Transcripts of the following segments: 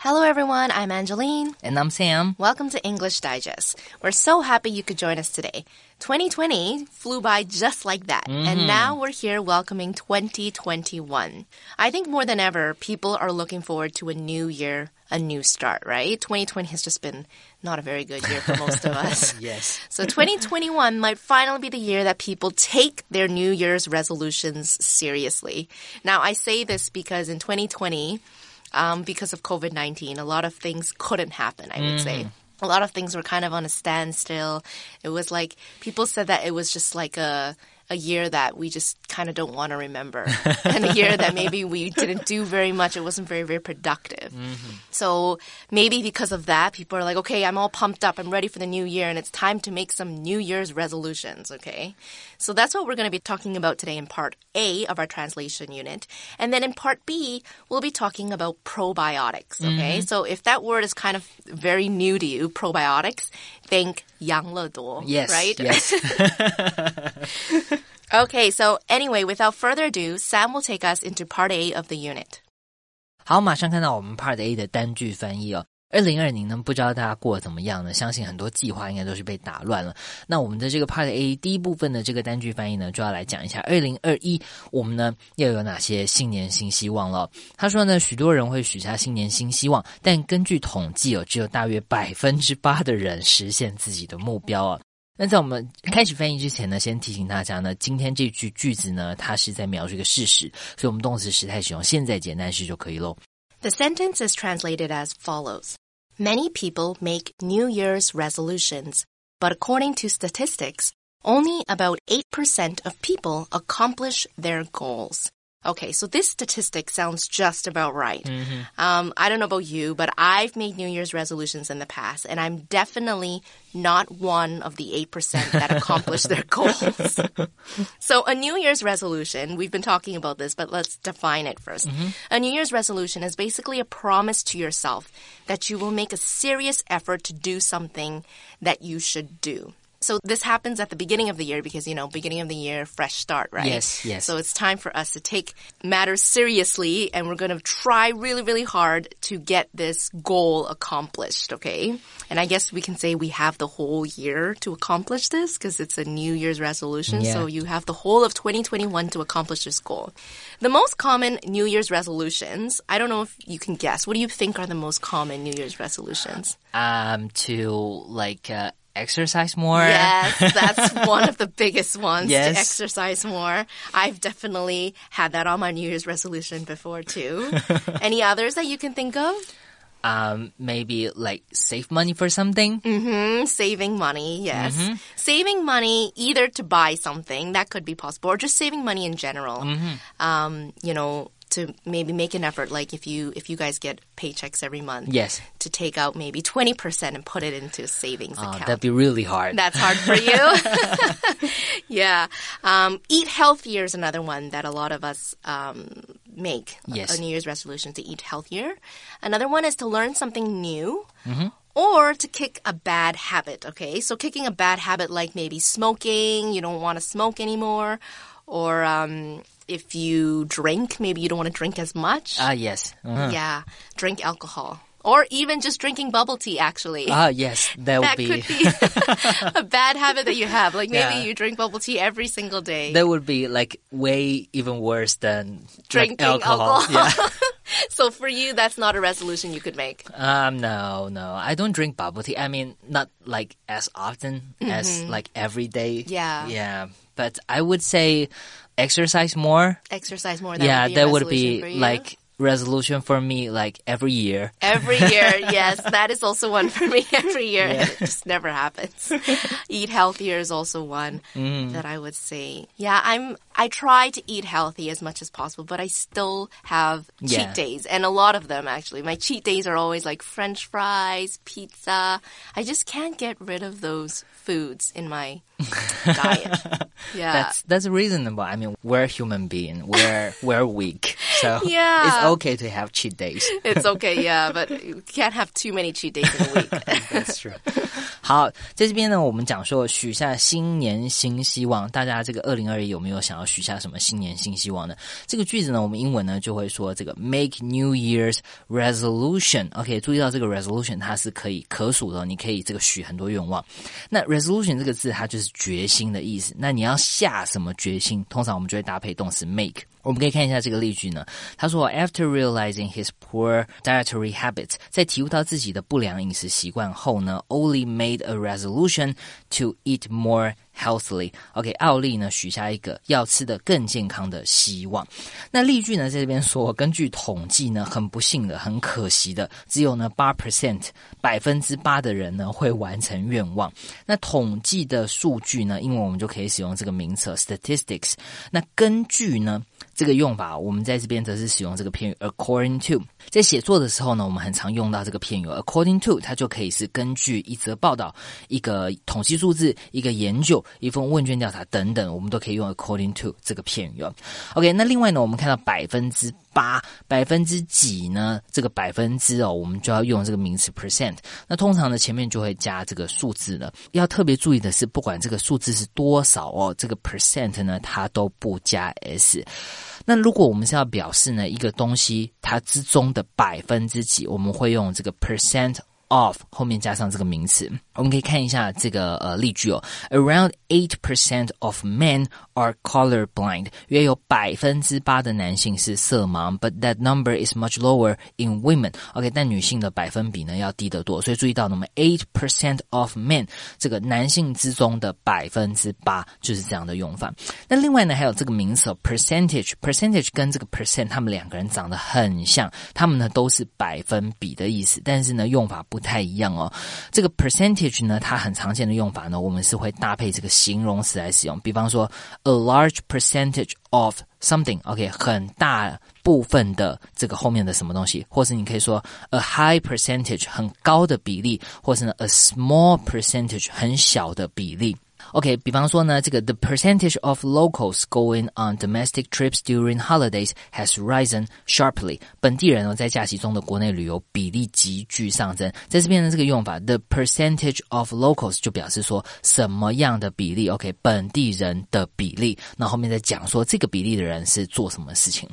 Hello, everyone. I'm Angeline. And I'm Sam. Welcome to English Digest. We're so happy you could join us today. 2020 flew by just like that. Mm-hmm. And now we're here welcoming 2021. I think more than ever, people are looking forward to a new year, a new start, right? 2020 has just been not a very good year for most of us. Yes. So 2021 might finally be the year that people take their New Year's resolutions seriously. Now, I say this because in 2020, um, because of COVID 19, a lot of things couldn't happen, I would say. A lot of things were kind of on a standstill. It was like people said that it was just like a a year that we just kind of don't want to remember, and a year that maybe we didn't do very much. It wasn't very very productive. So maybe because of that, people are like, okay, I'm all pumped up. I'm ready for the new year, and it's time to make some New Year's resolutions. Okay, so that's what we're going to be talking about today in part A of our translation unit, and then in part B, we'll be talking about probiotics. Okay, so if that word is kind of very new to you, probiotics, think 养乐多. Yes. right. Yes. Okay, so anyway, without further ado, Sam will take us into part A of the unit. 好，马上看到我们 Part A 的单句翻译哦。 二零二零呢，不知道大家过得怎么样呢？相信很多计划应该都是被打乱了。那我们的这个 Part A 第一部分的这个单句翻译呢，就要来讲一下二零二一我们呢又有哪些新年新希望了。他说呢，许多人会许下新年新希望，但根据统计哦，只有大约百分之八的人实现自己的目标啊。那在我们开始翻译之前呢，先提醒大家呢，今天这句句子呢，它是在描述一个事实，所以我们动词时态使用现在简单式就可以喽。The sentence is translated as follows Many people make New Year's resolutions, but according to statistics, only about 8% of people accomplish their goals. Okay, so this statistic sounds just about right. Um, I don't know about you, but I've made New Year's resolutions in the past, and I'm definitely not one of the 8% that accomplish their goals. So a New Year's resolution, we've been talking about this, but let's define it 1st A New Year's resolution is basically a promise to yourself that you will make a serious effort to do something that you should do. So this happens at the beginning of the year because, you know, beginning of the year, fresh start, right? Yes, yes. So it's time for us to take matters seriously and we're going to try really, really hard to get this goal accomplished, okay? And I guess we can say we have the whole year to accomplish this because it's a New Year's resolution. Yeah. So you have the whole of 2021 to accomplish this goal. The most common New Year's resolutions, I don't know if you can guess. What do you think are the most common New Year's resolutions? um to like uh, exercise more. Yes, that's one of the biggest ones Yes. to exercise more. I've definitely had that on my New Year's resolution before too. Any others that you can think of? Um maybe like save money for something. Mm, saving money, yes. Saving money either to buy something, that could be possible, or just saving money in general. Um, you know, to maybe make an effort, like if you if you guys get paychecks every month, Yes. to take out maybe twenty percent and put it into a savings Uh, account. that'd be really hard. That's hard for you. yeah. Um, eat healthier is another one that a lot of us um, make. Yes. A New Year's resolution to eat healthier. Another one is to learn something new. Or to kick a bad habit, okay? So kicking a bad habit like maybe smoking, you don't want to smoke anymore. Or um, if you drink, maybe you don't want to drink as much. Ah yes. Uh-huh. Yeah, drink alcohol. Or even just drinking bubble tea, actually Ah yes, that would that be could be a bad habit that you have. Like maybe Yeah. you drink bubble tea every single day. that would be like way even worse than like, Drinking alcohol. alcohol. so for you, that's not a resolution you could make. Um no, no. I don't drink bubble tea. I mean not like as often as like every day. Mm-hmm. Yeah. Yeah. But I would say exercise more. Exercise more. That yeah, would be that would be like resolution for me like every year. Every year, yes, that is also one for me every year. It just never happens. eat healthier is also one Mm. that I would say. Yeah, I'm I try to eat healthy as much as possible, but I still have cheat Yeah. days and a lot of them actually. My cheat days are always like french fries, pizza. I just can't get rid of those foods in my diet. Yeah. That's that's reasonable. I mean, we're human being. We're we're weak, so Yeah. it's okay to have cheat days. it's okay, yeah, but you can't have too many cheat days in a week. That's true. 好，在这边呢，我们讲说许下新年新希望，大家这个二零二一有没有想要许下什么新年新希望呢？这个句子呢，我们英文呢就会说这个 make New Year's resolution。OK，注意到这个 resolution 它是可以可数的哦，你可以这个许很多愿望。那 resolution 这个字它就是 决心的意思。那你要下什么决心？通常我们就会搭配动词 make。我们可以看一下这个例句呢。他说，After realizing his poor dietary habits，在体悟到自己的不良饮食习惯后呢，Oli made a resolution to eat more healthily。OK，奥利呢许下一个要吃的更健康的希望。那例句呢在这边说，根据统计呢，很不幸的、很可惜的，只有呢八 percent 百分之八的人呢会完成愿望。那统计的数据呢，英文我们就可以使用这个名词 statistics。那根据呢？这个用法，我们在这边则是使用这个片语 according to。在写作的时候呢，我们很常用到这个片语 according to，它就可以是根据一则报道、一个统计数字、一个研究、一份问卷调查等等，我们都可以用 according to 这个片语。OK，那另外呢，我们看到百分之八、百分之几呢？这个百分之哦，我们就要用这个名词 percent。那通常呢，前面就会加这个数字了。要特别注意的是，不管这个数字是多少哦，这个 percent 呢，它都不加 s。那如果我们是要表示呢一个东西它之中的百分之几，我们会用这个 percent of 后面加上这个名词。我们可以看一下这个呃例句哦，Around eight percent of men are color blind，约有百分之八的男性是色盲，but that number is much lower in women。OK，但女性的百分比呢要低得多，所以注意到那么 eight percent of men 这个男性之中的百分之八就是这样的用法。那另外呢还有这个名词 percentage，percentage 跟这个 percent 他们两个人长得很像，他们呢都是百分比的意思，但是呢用法不不太一样哦。这个 percentage 呢，它很常见的用法呢，我们是会搭配这个形容词来使用，比方说 a large percentage of something，OK，、很大部分的这个后面的什么东西，或是你可以说 a high percentage 很高的比例，或是呢 a small percentage 很小的比例。OK，比方说呢，这个 the percentage of locals going on domestic trips during holidays has risen sharply。本地人哦在假期中的国内旅游比例急剧上升。在这边的这个用法，the percentage of locals 就表示说什么样的比例？OK，本地人的比例。那后面再讲说这个比例的人是做什么事情。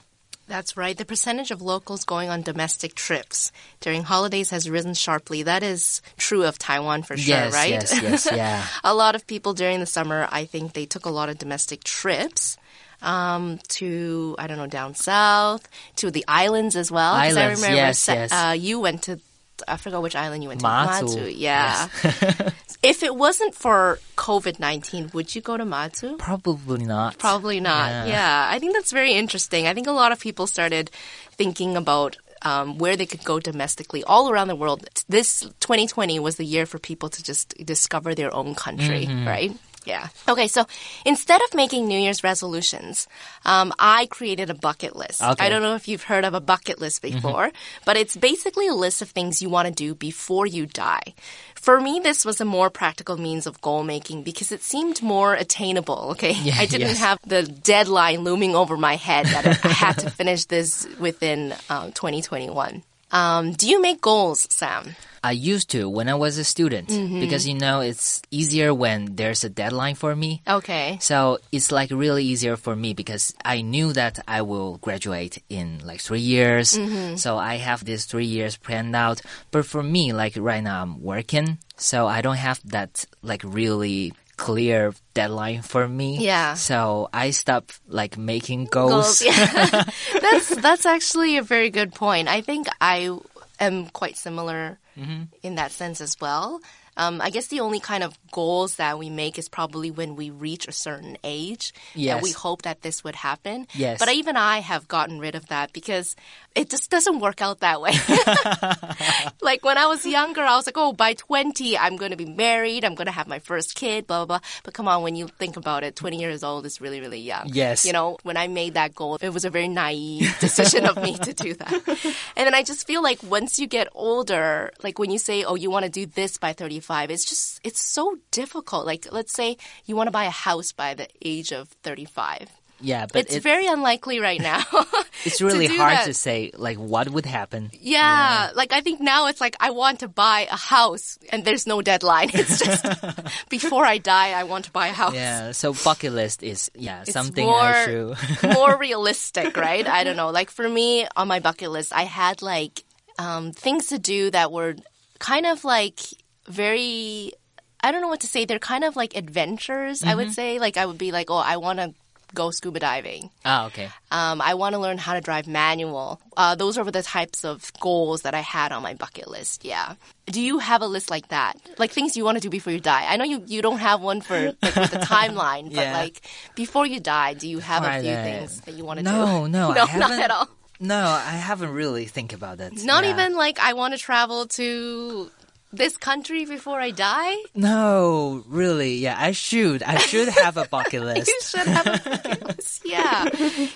That's right. The percentage of locals going on domestic trips during holidays has risen sharply. That is true of Taiwan for sure, yes, right? yes, yes, yeah. a lot of people during the summer, I think they took a lot of domestic trips. Um, to I don't know down south to the islands as well. Islands, I remember yes, yes. Uh, you went to I forgot which island you went to. Matsu, yeah. if it wasn't for COVID nineteen, would you go to Matsu? Probably not. Probably not. Yeah. Yeah. I think that's very interesting. I think a lot of people started thinking about um, where they could go domestically all around the world. This 2020 was the year for people to just discover their own country, right? Yeah. Okay, so instead of making New Year's resolutions, um, I created a bucket list. Okay. I don't know if you've heard of a bucket list before, but it's basically a list of things you want to do before you die. For me, this was a more practical means of goal making because it seemed more attainable. Okay. Yeah, I didn't yes. have the deadline looming over my head that I had to finish this within um, 2021. Um, do you make goals, Sam? I used to when I was a student because you know it's easier when there's a deadline for me. Okay. So it's like really easier for me because I knew that I will graduate in like three years. So I have this three years planned out. But for me, like right now I'm working, so I don't have that like really clear deadline for me. Yeah. So I stopped like making goals. goals. Yeah. that's that's actually a very good point. I think I am quite similar mm-hmm. in that sense as well. Um, I guess the only kind of goals that we make is probably when we reach a certain age Yes. that we hope that this would happen. Yes. But even I have gotten rid of that because it just doesn't work out that way. like when I was younger, I was like, oh, by 20, I'm going to be married. I'm going to have my first kid, blah, blah, blah. But come on, when you think about it, 20 years old is really, really young. Yes. You know, when I made that goal, it was a very naive decision of me to do that. And then I just feel like once you get older, like when you say, oh, you want to do this by 35, it's just, it's so difficult. Like, let's say you want to buy a house by the age of 35. Yeah, but it's, very unlikely right now. it's really do hard that. to say like what would happen. Yeah, like I think now it's like I want to buy a house and there's no deadline. It's just before I die, I want to buy a house. Yeah, so bucket list is yeah It's something more, more realistic, right? I don't know. Like for me on my bucket list, I had like um, things to do that were kind of like very. I don't know what to say. They're kind of like adventures. I Mm-hmm. would say like I would be like, oh, I want to go scuba diving. Oh, okay. Um, I want to learn how to drive manual. Uh, those are the types of goals that I had on my bucket list. Yeah. Do you have a list like that? Like things you want to do before you die? I know you, you don't have one for like with a timeline, but like before you die, do you have a Before I few things that you want to do? No, no, I no, not at all. No, I haven't really think about that. Not Yeah. even like I want to travel to this country before I die. No, really. Yeah, I should. I should have a bucket list. You should have a bucket list. Yeah,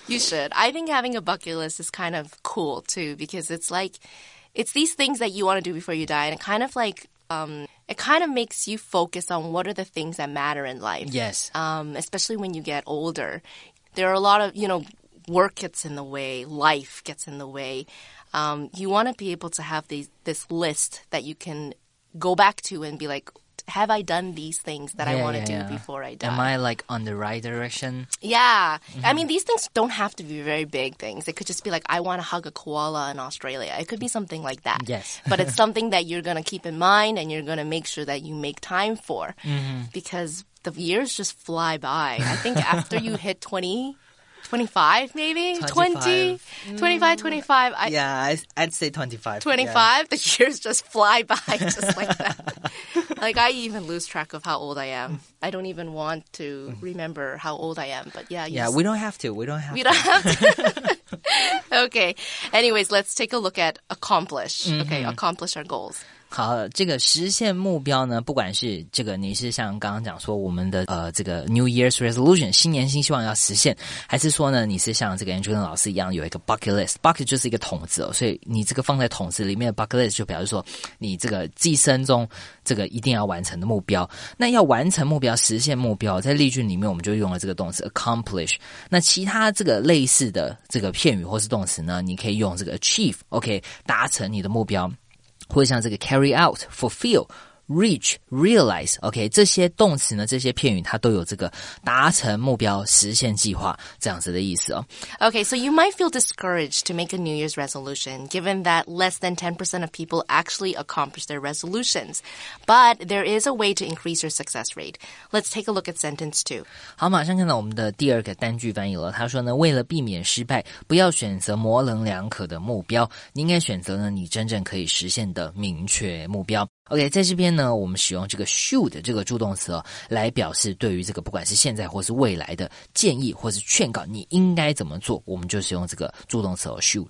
you should. I think having a bucket list is kind of cool too because it's like it's these things that you want to do before you die, and it kind of like um, it kind of makes you focus on what are the things that matter in life. Yes. Um, especially when you get older, there are a lot of you know work gets in the way, life gets in the way. Um, you want to be able to have these this list that you can go back to and be like. Have I done these things that I want to yeah, do yeah. before I die? Am I like on the right direction? Yeah. Mm-hmm. I mean, these things don't have to be very big things. It could just be like, I want to hug a koala in Australia. It could be something like that. Yes. but it's something that you're going to keep in mind and you're going to make sure that you make time for Mm-hmm. because the years just fly by. I think after you hit 20, 25 maybe? 20, 25, 25. I, Yeah, I'd say 25. 25, the years just fly by just like that. like I even lose track of how old I am. I don't even want to mm-hmm. remember how old I am. But yeah, you Yeah, we don't have to. We don't have we to. don't have to. okay. Anyways, let's take a look at accomplish. Okay, accomplish our goals. 好，这个实现目标呢，不管是这个你是像刚刚讲说我们的呃这个 New Year's Resolution 新年新希望要实现，还是说呢你是像这个 Andrew 老师一样有一个 bucket list，bucket 就是一个桶子哦，所以你这个放在桶子里面的 bucket list 就表示说你这个一生中这个一定要完成的目标。那要完成目标、实现目标，在例句里面我们就用了这个动词 accomplish。那其他这个类似的这个，片语或是动词呢，你可以用这个 achieve，OK，、达成你的目标。或者像这个 carry out、fulfill、reach、realize，OK，、这些动词呢，这些片语它都有这个达成目标、实现计划这样子的意思哦。 Okay, so you might feel discouraged to make a New Year's resolution, given that less than 10% of people actually accomplish their resolutions. But there is a way to increase your success rate. Let's take a look at sentence two. 好，马上看到我们的第二个单句翻译了。他说呢，为了避免失败，不要选择模棱两可的目标，你应该选择呢你真正可以实现的明确目标。 OK，在这边呢，我们使用这个 should 这个助动词哦，来表示对于这个不管是现在或是未来的建议或是劝告，你应该怎么做，我们就使用这个助动词哦 should。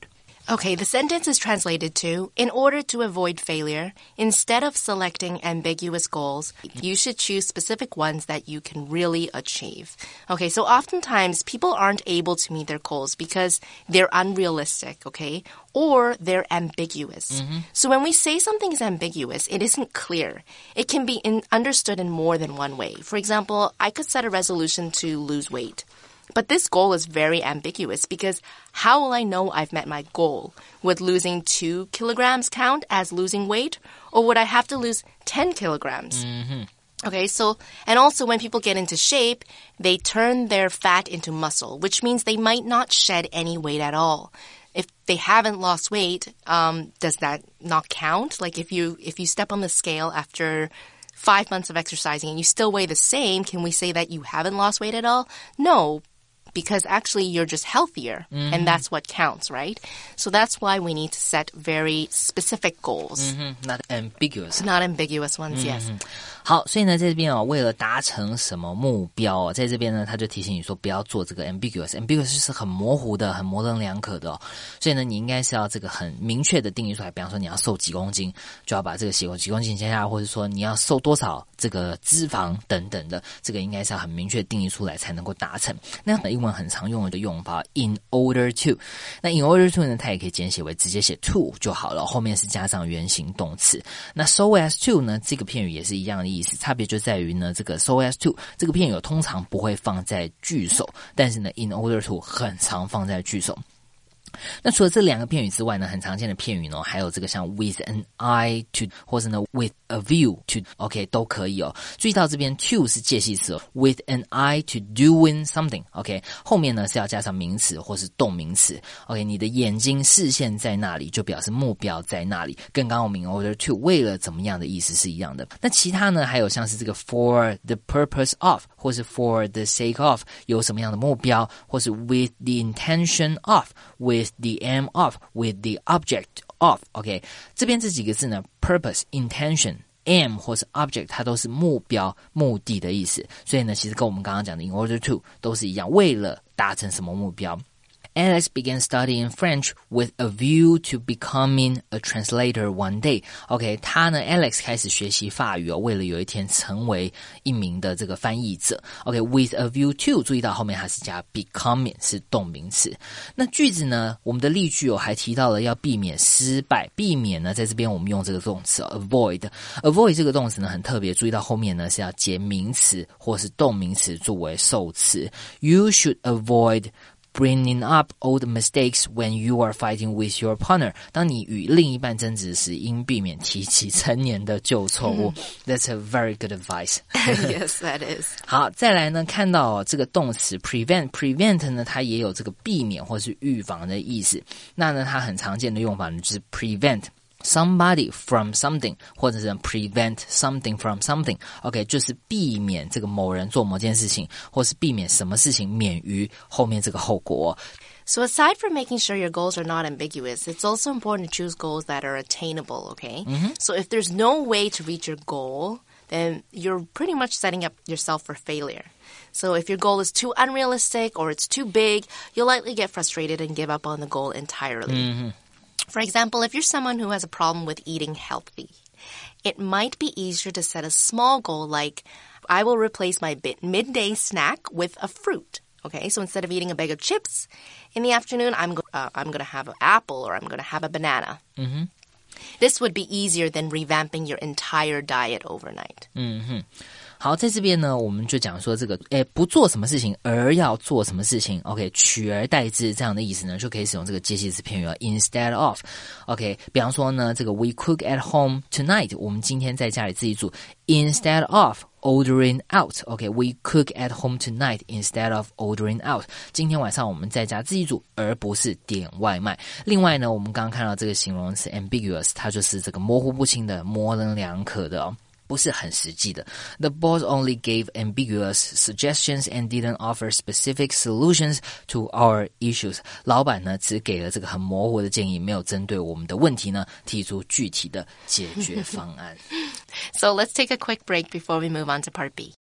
Okay, the sentence is translated to In order to avoid failure, instead of selecting ambiguous goals, you should choose specific ones that you can really achieve. Okay, so oftentimes people aren't able to meet their goals because they're unrealistic, okay? Or they're ambiguous. Mm-hmm. So when we say something is ambiguous, it isn't clear. It can be in, understood in more than one way. For example, I could set a resolution to lose weight. But this goal is very ambiguous because how will I know I've met my goal? Would losing two kilograms count as losing weight? Or would I have to lose 10 kilograms? Okay, so, and also when people get into shape, they turn their fat into muscle, which means they might not shed any weight at all. If they haven't lost weight, um, does that not count? Like if you, if you step on the scale after five months of exercising and you still weigh the same, can we say that you haven't lost weight at all? No, because actually you're just healthier and that's what counts, right? So that's why we need to set very specific goals, 嗯，not ambiguous。 not ambiguous ones, yes. 好，所以呢，在这边哦，为了达成什么目标哦，在这边呢，他就提醒你说不要做这个 ambiguous，ambiguous 是很模糊的、很模棱两可的哦。所以呢，你应该是要这个很明确的定义出来，比方说你要瘦几公斤，就要把这个几公几公斤写下来，或者说你要瘦多少这个脂肪等等的，这个应该是要很明确定义出来才能够达成。那 英文很常用的用法 in order to，那 in order to 呢，它也可以简写为直接写 to 就好了，后面是加上原形动词。那 so as to 呢，这个片语也是一样的意思，差别就在于呢，这个 so as to 这个片语通常不会放在句首，但是呢，in order to 很常放在句首。那除了这两个片语之外呢，很常见的片语呢，还有这个像 with an eye to，或者呢 with a view to，OK、都可以哦。注意到这边 to 是介系词哦，with an eye to doing something，OK，、后面呢是要加上名词或是动名词，OK，你的眼睛视线在那里，就表示目标在那里，跟刚刚我们 in order to 为了怎么样的意思是一样的。那其他呢，还有像是这个 for the purpose of，或是 for the sake of，有什么样的目标，或是 with the intention of，with the aim of，with the object of，OK，、这边这几个字呢，purpose、intention。aim 或是 object，它都是目标、目的的意思，所以呢，其实跟我们刚刚讲的 in order to 都是一样，为了达成什么目标。Alex began studying French with a view to becoming a translator one day. OK，他呢，Alex 开始学习法语哦，为了有一天成为一名的这个翻译者。OK，with、a view to，注意到后面还是加 becoming 是动名词。那句子呢，我们的例句哦还提到了要避免失败，避免呢，在这边我们用这个动词、avoid。avoid 这个动词呢很特别，注意到后面呢是要接名词或是动名词作为受词。You should avoid bringing up old mistakes when you are fighting with your partner。当你与另一半争执时，应避免提起陈年的旧错误。That's a very good advice。 yes, that is. 好，再来呢，看到、哦、这个动词 prevent，prevent 呢，它也有这个避免或是预防的意思。那呢，它很常见的用法呢，就是 prevent。 Somebody from something，或者是 prevent something from something。OK，就是避免这个某人做某件事情，或是避免什么事情免于后面这个后果。 So aside from making sure your goals are not ambiguous, it's also important to choose goals that are attainable, okay? So if there's no way to reach your goal, then you're pretty much setting up yourself for failure. So if your goal is too unrealistic or it's too big, you'll likely get frustrated and give up on the goal entirely. For example, if you're someone who has a problem with eating healthy, it might be easier to set a small goal like, I will replace my midday snack with a fruit. Okay, so instead of eating a bag of chips in the afternoon, I'm go- uh, I'm going to have an apple or I'm going to have a banana. This would be easier than revamping your entire diet overnight. 好，在这边呢，我们就讲说这个，诶，不做什么事情，而要做什么事情，OK，取而代之这样的意思呢，就可以使用这个介系词片语了，instead of，OK，、比方说呢，这个 we cook at home tonight，我们今天在家里自己煮，instead of。Ordering out, OK, we cook at home tonight instead of ordering out. 今天晚上我们在家自己煮，而不是点外卖。另外呢，我们刚刚看到这个形容词 ambiguous，它就是这个模糊不清的、模棱两可的哦。不是很实际的。The boss only gave ambiguous suggestions and didn't offer specific solutions to our issues。老板呢，只给了这个很模糊的建议，没有针对我们的问题呢提出具体的解决方案。 So let's take a quick break before we move on to part B.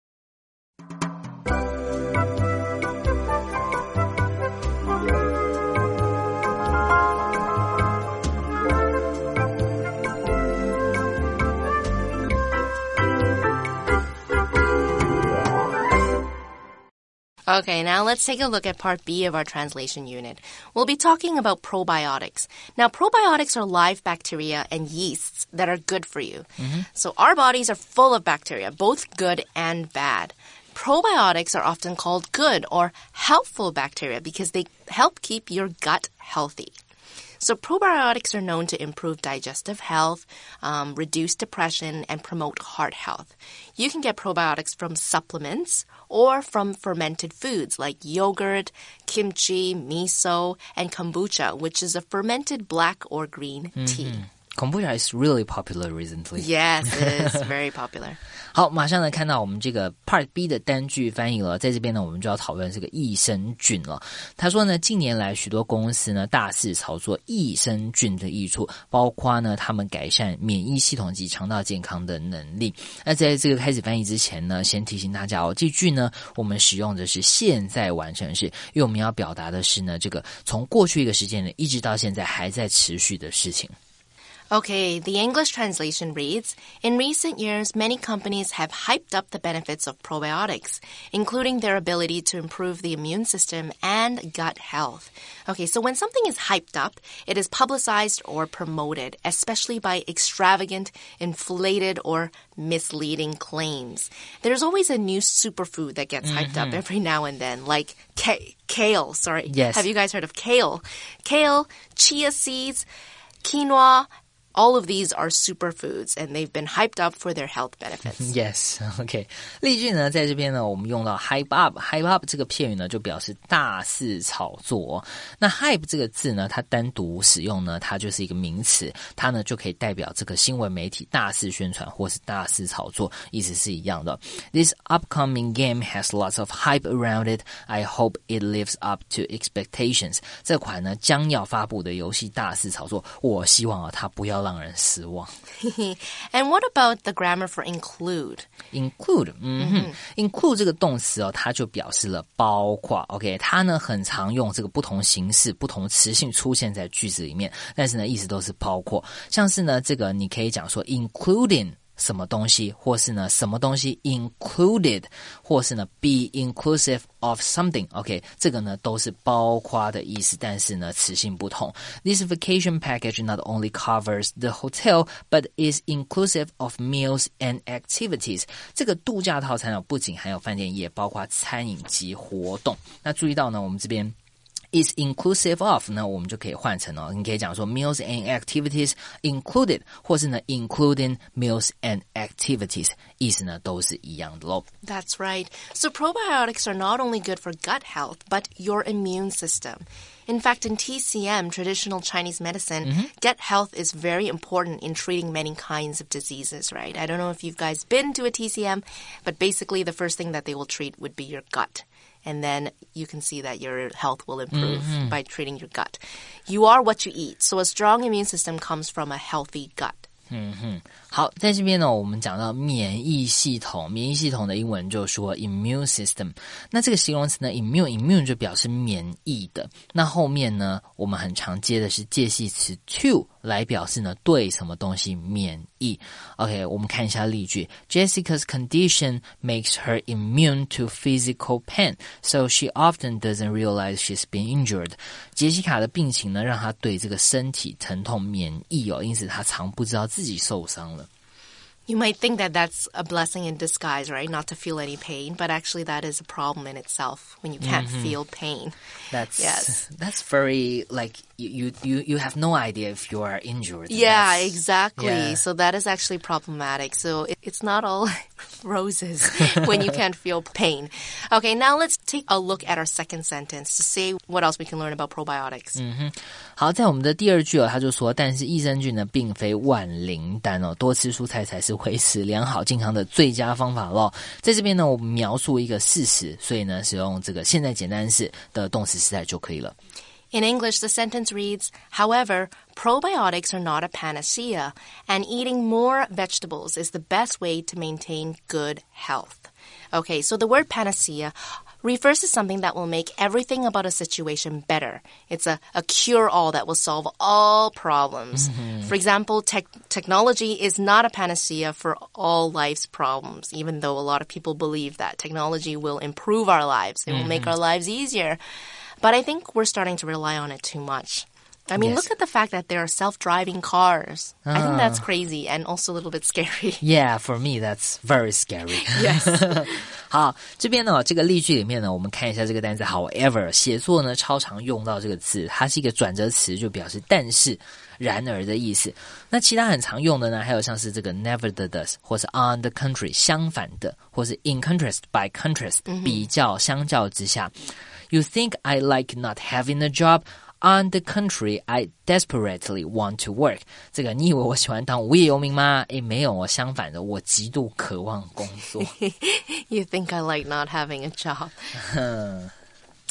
Okay, now let's take a look at part B of our translation unit. We'll be talking about probiotics. Now, probiotics are live bacteria and yeasts that are good for you. Mm-hmm. So, our bodies are full of bacteria, both good and bad. Probiotics are often called good or helpful bacteria because they help keep your gut healthy. So, probiotics are known to improve digestive health, um, reduce depression, and promote heart health. You can get probiotics from supplements or from fermented foods like yogurt, kimchi, miso, and kombucha, which is a fermented black or green tea. Kombucha is really popular recently. Yes, it is very popular. 好，马上呢看到我们这个 Part B 的单句翻译了，在这边呢，我们就要讨论这个益生菌了。他说呢，近年来许多公司呢大肆炒作益生菌的益处，包括呢他们改善免疫系统及肠道健康的能力。那在这个开始翻译之前呢，先提醒大家哦，这句呢我们使用的是现在完成式，因为我们要表达的是呢这个从过去一个时间呢一直到现在还在持续的事情。Okay, the English translation reads In recent years, many companies have hyped up the benefits of probiotics, including their ability to improve the immune system and gut health. Okay, so when something is hyped up, it is publicized or promoted, especially by extravagant, inflated, or misleading claims. There's always a new superfood that gets hyped up mm-hmm. every now and then, like kale. Sorry. Yes. Have you guys heard of kale? Kale, chia seeds, quinoa, all of these are superfoods and they've been hyped up for their health benefits. Yes, OK。例句呢，在这边呢，我们用到 hype up，hype up 这个片语呢，就表示大肆炒作。那 hype 这个字呢，它单独使用呢，它就是一个名词，它呢就可以代表这个新闻媒体大肆宣传或是大肆炒作，意思是一样的。This upcoming game has lots of hype around it. I hope it lives up to expectations. 这款呢将要发布的游戏大肆炒作，我希望啊，它不要。 让人失望。And what about the grammar for include? Include，嗯哼，include 这个动词哦，它就表示了包括。OK，它呢很常用这个不同形式、不同词性出现在句子里面，但是呢意思都是包括。像是呢这个你可以讲说 including。 什么东西，或是呢什么东西 included，或是呢 be inclusive of something。OK，这个呢都是包括的意思，但是呢词性不同。This vacation package not only covers the hotel, but is inclusive of meals and activities。这个度假套餐呢不仅含有饭店，也包括餐饮及活动。那注意到呢，我们这边。 is inclusive of 呢，我们就可以换成哦，你可以讲说 meals and activities included，或是呢 including meals and activities，意思呢都是一样的喽。That's right. So probiotics are not only good for gut health, but your immune system. In fact, in TCM, traditional Chinese medicine, mm -hmm. gut health is very important in treating many kinds of diseases, right? I don't know if you've guys been to a TCM, but basically the first thing that they will treat would be your gut and then you can see that your health will improve mm-hmm. by treating your gut. You are what you eat, so a strong immune system comes from a healthy gut. 嗯哼，好，在这边呢，我们讲到免疫系统，免疫系统的英文就说 immune system。那这个形容词呢，immune immune 就表示免疫的。那后面呢，我们很常接的是介系词 to。来表示呢对什么东西免疫。OK，我们看一下例句：Jessica's condition makes her immune to physical pain, so she often doesn't realize she's been injured。杰西卡的病情呢，让她对这个身体疼痛免疫哦，因此她常不知道自己受伤了。You might think that that's a blessing in disguise, right? Not to feel any pain, but actually that is a problem in itself when you can't mm -hmm. feel pain. That's yes. That's very like you you you have no idea if you are injured. Yeah, exactly. Yeah. So that is actually problematic. So it, it's not all roses when you can't feel pain. Okay, now let's take a look at our second sentence to see what else we can learn about probiotics. 嗯哼，好，在我们的第二句哦，他就说，但是益生菌呢，并非万灵丹哦，多吃蔬菜才是 维持良好健康的最佳方法咯。在这边呢，我们描述一个事实，所以呢，使用这个现在简单式的动词时态就可以了。In English, the sentence reads, However, probiotics are not a panacea, and eating more vegetables is the best way to maintain good health. Okay, so the word panacea refers to something that will make everything about a situation better. It's a, a cure all that will solve all problems. Mm -hmm. For example, tech technology is not a panacea for all life's problems, even though a lot of people believe that technology will improve our lives, it mm -hmm. will make mm-hmm. our lives easier. But I think we're starting to rely on it too much. I mean, yes. look at the fact that there are self-driving cars. Uh. I think that's ah. crazy and also a little bit scary. Yeah, for me that's very scary. Yes. 好，这边呢，这个例句里面呢，我们看一下这个单词。However，写作呢超常用到这个字，它是一个转折词，就表示但是、然而的意思。那其他很常用的呢，还有像是这个 nevertheless，或是 on the contrary，相反的，或是 in contrast by contrast，、嗯、比较相较之下。You think I like not having a job? On the contrary, I desperately want to work。这个你以为我喜欢当无业游民吗？诶，没有，我相反的，我极度渴望工作。 You think I like not having a job?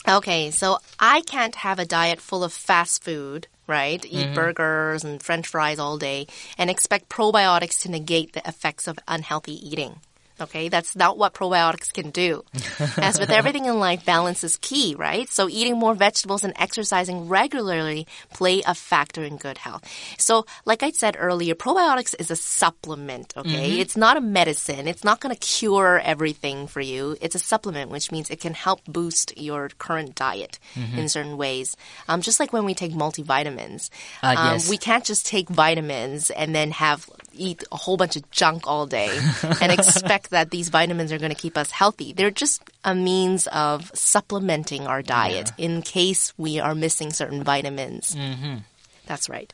okay, so I can't have a diet full of fast food, right? Eat burgers and french fries all day and expect probiotics to negate the effects of unhealthy eating. Okay, that's not what probiotics can do. As with everything in life, balance is key, right? So eating more vegetables and exercising regularly play a factor in good health. So, like I said earlier, probiotics is a supplement, okay? It's not a medicine. It's not going to cure everything for you. It's a supplement, which means it can help boost your current diet in certain ways. Um, just like when we take multivitamins. Ah, um, yes. We can't just take vitamins and then have eat a whole bunch of junk all day and expect that these vitamins are going to keep us healthy. They're just a means of supplementing our diet in case we are missing certain vitamins. Mm-hmm. That's right.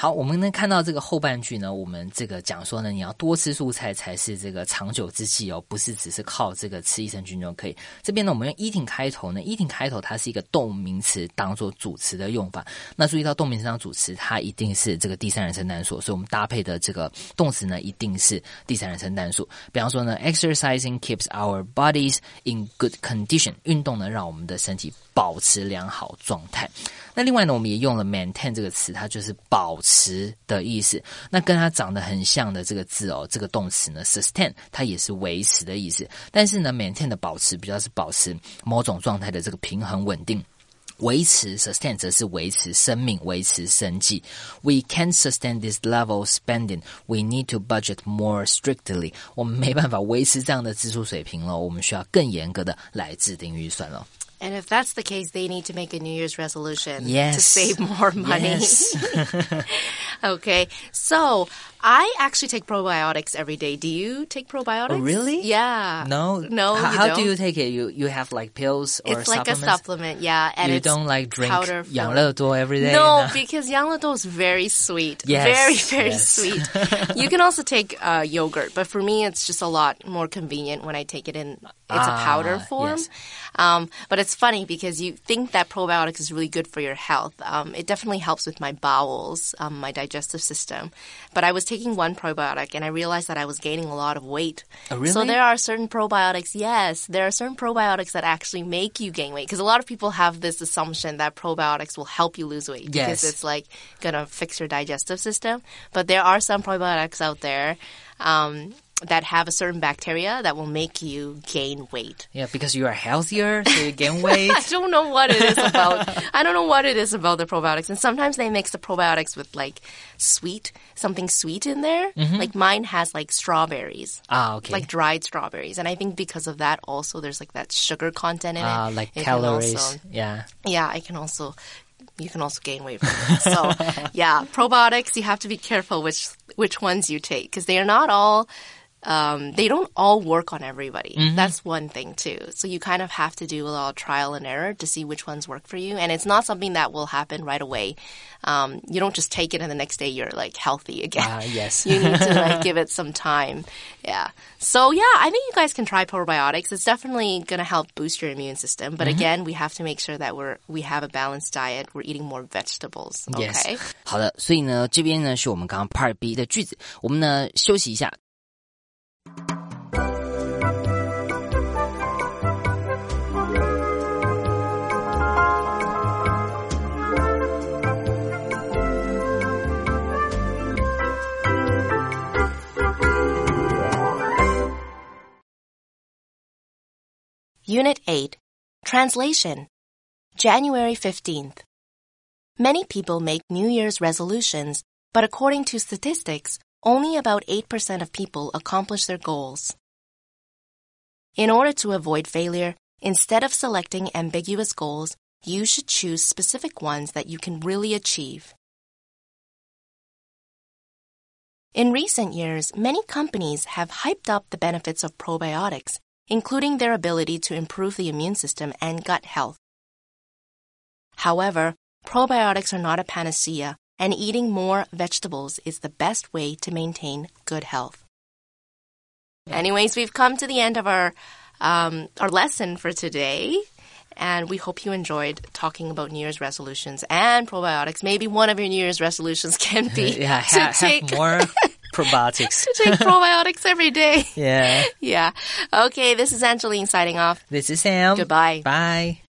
好，我们能看到这个后半句呢，我们这个讲说呢，你要多吃蔬菜才是这个长久之计哦，不是只是靠这个吃益生菌就可以。这边呢，我们用 eating 开头呢，eating 开头它是一个动名词当做主词的用法。那注意到动名词当主词，它一定是这个第三人称单数，所以我们搭配的这个动词呢，一定是第三人称单数。比方说呢，exercising keeps our bodies in good condition，运动呢让我们的身体保持良好状态。那另外呢，我们也用了 maintain 这个词，它就是保持的意思。那跟它长得很像的这个字哦，这个动词呢，sustain 它也是维持的意思。但是呢，maintain 的保持比较是保持某种状态的这个平衡稳定。维持 sustain 则是维持生命、维持生计。We can't sustain this level spending. We need to budget more strictly. 我们没办法维持这样的支出水平了，我们需要更严格的来制定预算了。And if that's the case, they need to make a New Year's resolution yes. to save more money. Yes. okay. So I actually take probiotics every day. Do you take probiotics? Oh, really? Yeah. No. No. H how don't. do you take it? You you have like pills or It's like a supplement, yeah. And you don't like drink Yang Duo every day? No, because Yang Duo is very sweet. Yes. Very, very yes. sweet. you can also take uh, yogurt, but for me, it's just a lot more convenient when I take it in it's a powder Ah, form. yes. Um, but it's funny because you think that probiotics is really good for your health. Um, it definitely helps with my bowels, um, my digestive system. But I was taking one probiotic and I realized that I was gaining a lot of weight. Oh, really? So there are certain probiotics, yes, there are certain probiotics that actually make you gain weight. Because a lot of people have this assumption that probiotics will help you lose weight because it's like gonna fix your digestive system. But there are some probiotics out there. Um, that have a certain bacteria that will make you gain weight. Yeah, because you are healthier, so you gain weight. I don't know what it is about. I don't know what it is about the probiotics. And sometimes they mix the probiotics with like sweet, something sweet in there. Like mine has like strawberries. ah, okay. Like dried strawberries. And I think because of that also there's like that sugar content in Ah, it. like It calories. also- yeah. yeah, I can also you can also gain weight from it. So, yeah, probiotics you have to be careful which which ones you take because they are not all um, they don't all work on everybody. That's one thing too. So you kind of have to do a lot of trial and error to see which ones work for you. And it's not something that will happen right away. Um, you don't just take it and the next day you're like healthy again. Ah, yes. you need to like give it some time. Yeah. So yeah, I think you guys can try probiotics. It's definitely going to help boost your immune system. But again, we have to make sure that we're we have a balanced diet. We're eating more vegetables. Okay. Yes，好的，所以呢，这边呢是我们刚刚 Part B 的句子，我们呢休息一下。 Unit 8 Translation January 15th. Many people make New Year's resolutions, but according to statistics, only about 8% of people accomplish their goals. In order to avoid failure, instead of selecting ambiguous goals, you should choose specific ones that you can really achieve. In recent years, many companies have hyped up the benefits of probiotics, including their ability to improve the immune system and gut health. However, probiotics are not a panacea, and eating more vegetables is the best way to maintain good health. Anyways, we've come to the end of our um, our lesson for today. And we hope you enjoyed talking about New Year's resolutions and probiotics. Maybe one of your New Year's resolutions can be yeah, to have, take have more probiotics. take probiotics every day. Yeah. Yeah. Okay, this is Angeline signing off. This is Sam. Goodbye. Bye.